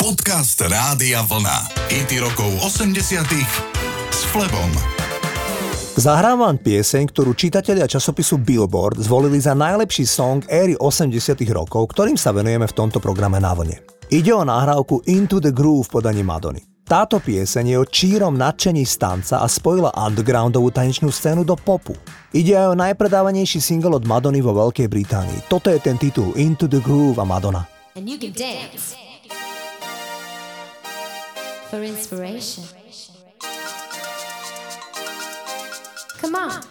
Podcast Rádia Vlna. IT rokov 80 s Flebom. Zahrávam pieseň, ktorú čitatelia časopisu Billboard zvolili za najlepší song éry 80 rokov, ktorým sa venujeme v tomto programe na vlne. Ide o nahrávku Into the Groove podaní Madony. Táto pieseň je o čírom nadšení stanca a spojila undergroundovú tanečnú scénu do popu. Ide aj o najpredávanejší single od Madony vo Veľkej Británii. Toto je ten titul Into the Groove a Madonna. And you can dance. For inspiration. Come on.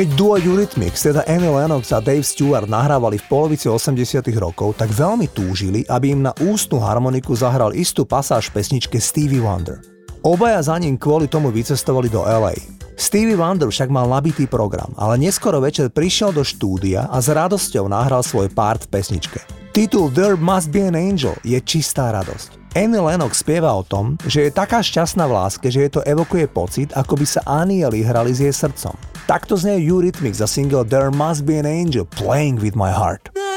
Keď duo Eurythmics, teda Annie Lennox a Dave Stewart nahrávali v polovici 80 rokov, tak veľmi túžili, aby im na ústnu harmoniku zahral istú pasáž pesničke Stevie Wonder. Obaja za ním kvôli tomu vycestovali do LA. Stevie Wonder však mal nabitý program, ale neskoro večer prišiel do štúdia a s radosťou nahral svoj part v pesničke. Titul There Must Be an Angel je čistá radosť. Annie Lennox spieva o tom, že je taká šťastná v láske, že jej to evokuje pocit, ako by sa anieli hrali s jej srdcom. Takto znie Eurythmics za single There Must Be an Angel Playing With My Heart.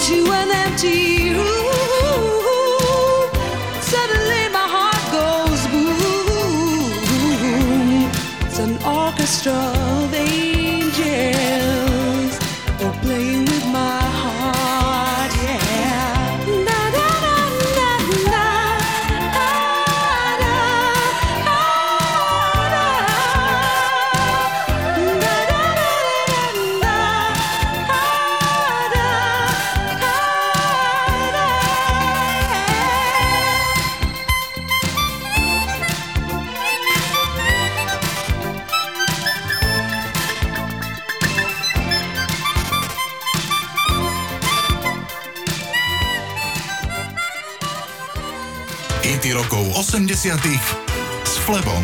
Into an empty room. Suddenly my heart goes boom. It's an orchestra 80 s Flebom.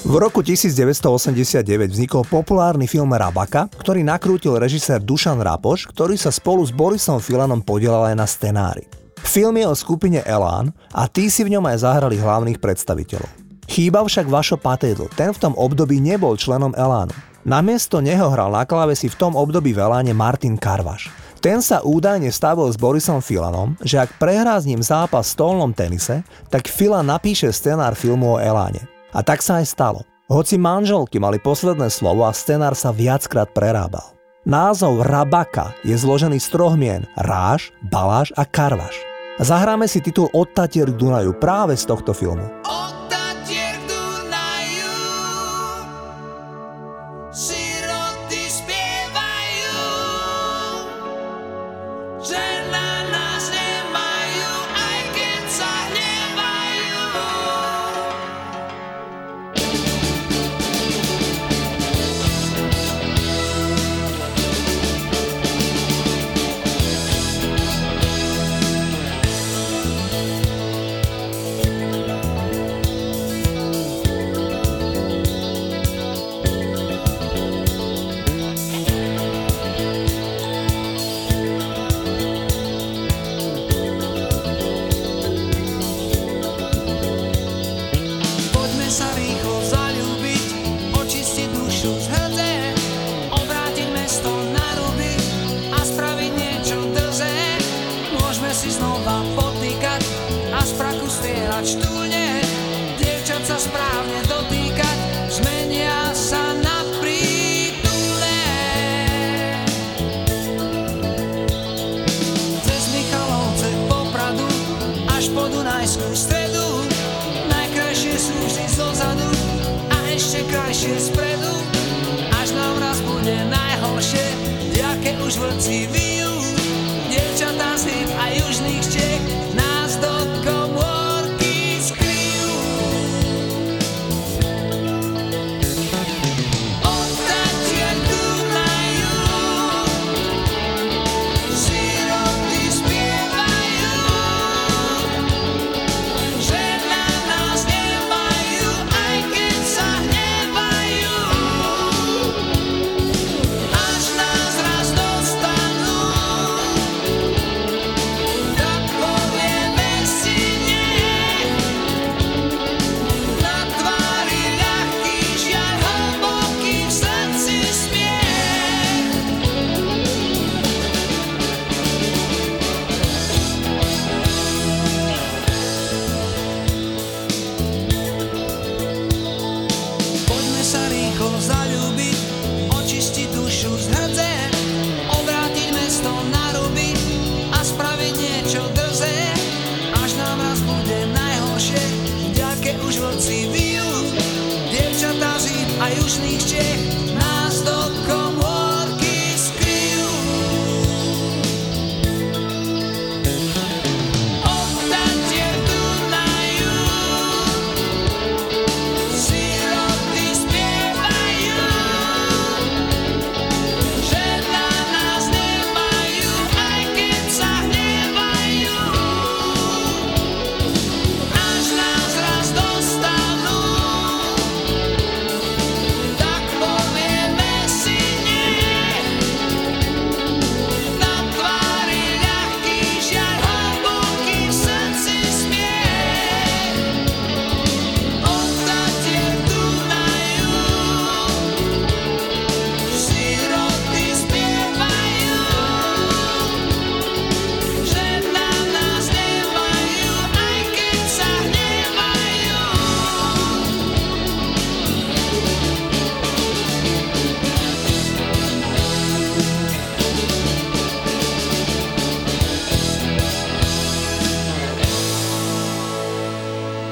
V roku 1989 vznikol populárny film Rabaka, ktorý nakrútil režisér Dušan Rapoš, ktorý sa spolu s Borisom Filanom podielal aj na scenári. Film je o skupine Elán a tí si v ňom aj zahrali hlavných predstaviteľov. Chýbal však Vašo Patédl, ten v tom období nebol členom Elánu. Namiesto neho hral na klávesi v tom období v Eláne Martin Karvaš. Ten sa údajne stavil s Borisom Filanom, že ak prehrá s ním zápas v stolnom tenise, tak Filan napíše scenár filmu o Eláne. A tak sa aj stalo. Hoci manželky mali posledné slovo a scenár sa viackrát prerábal. Názov Rabaka je zložený z troch mien Ráš, Baláš a Karvaš. Zahráme si titul Od Tatier Dunaju práve z tohto filmu. Od až po Dunajskú stredu. Najkrajšie sú vždy zozadu a ešte krajšie spredu. Až nám raz bude najhoršie, jaké už vlci vyjú. Dievčatá z a južných Čech nás do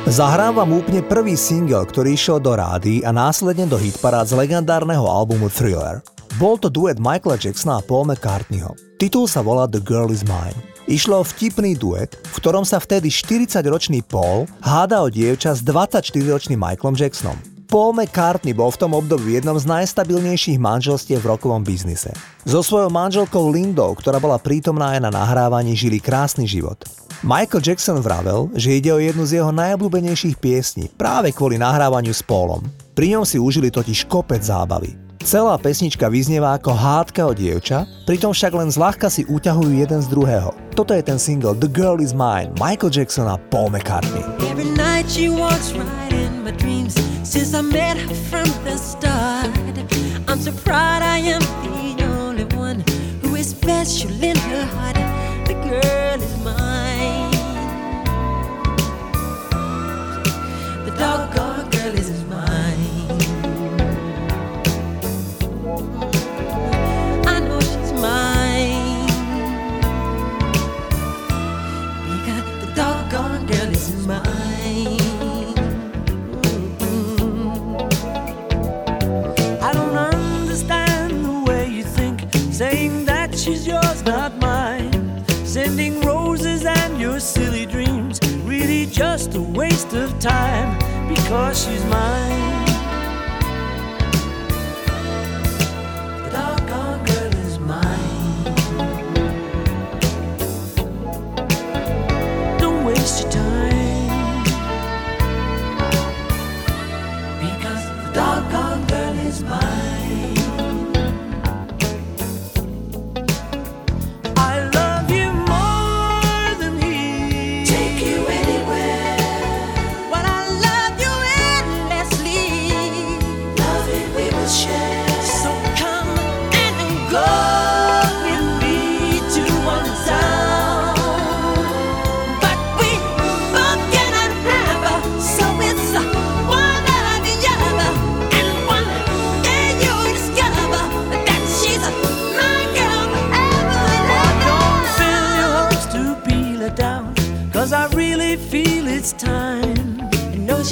Zahrám vám úplne prvý single, ktorý išiel do rády a následne do hitparád z legendárneho albumu Thriller. Bol to duet Michaela Jacksona a Paul McCartneyho. Titul sa volá The Girl Is Mine. Išlo o vtipný duet, v ktorom sa vtedy 40-ročný Paul háda o dievča s 24-ročným Michaelom Jacksonom. Paul McCartney bol v tom období jednom z najstabilnejších manželstiev v rokovom biznise. So svojou manželkou Lindou, ktorá bola prítomná aj na nahrávaní, žili krásny život. Michael Jackson vravel, že ide o jednu z jeho najobľúbenejších piesní práve kvôli nahrávaniu s Paulom. Pri ňom si užili totiž kopec zábavy. Celá pesnička vyznieva ako hádka o dievča, pritom však len zľahka si uťahujú jeden z druhého. Toto je ten single The Girl Is Mine, Michael Jackson a Paul McCartney. Every night she walks right in my dreams since I met her from the start. I'm so proud I am the only one who is special in her heart. The girl is mine. Just a waste of time because she's mine.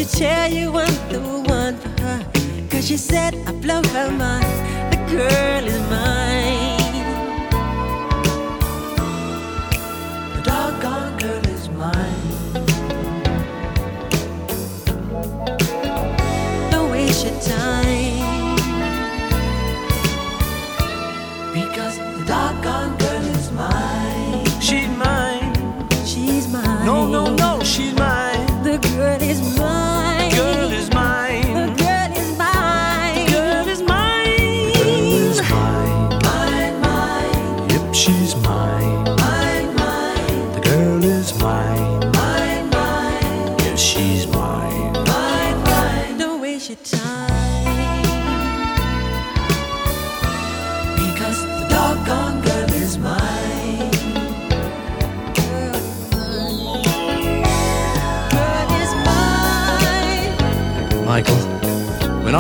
Tell you I'm the one for her. Cause she said I blow her mind.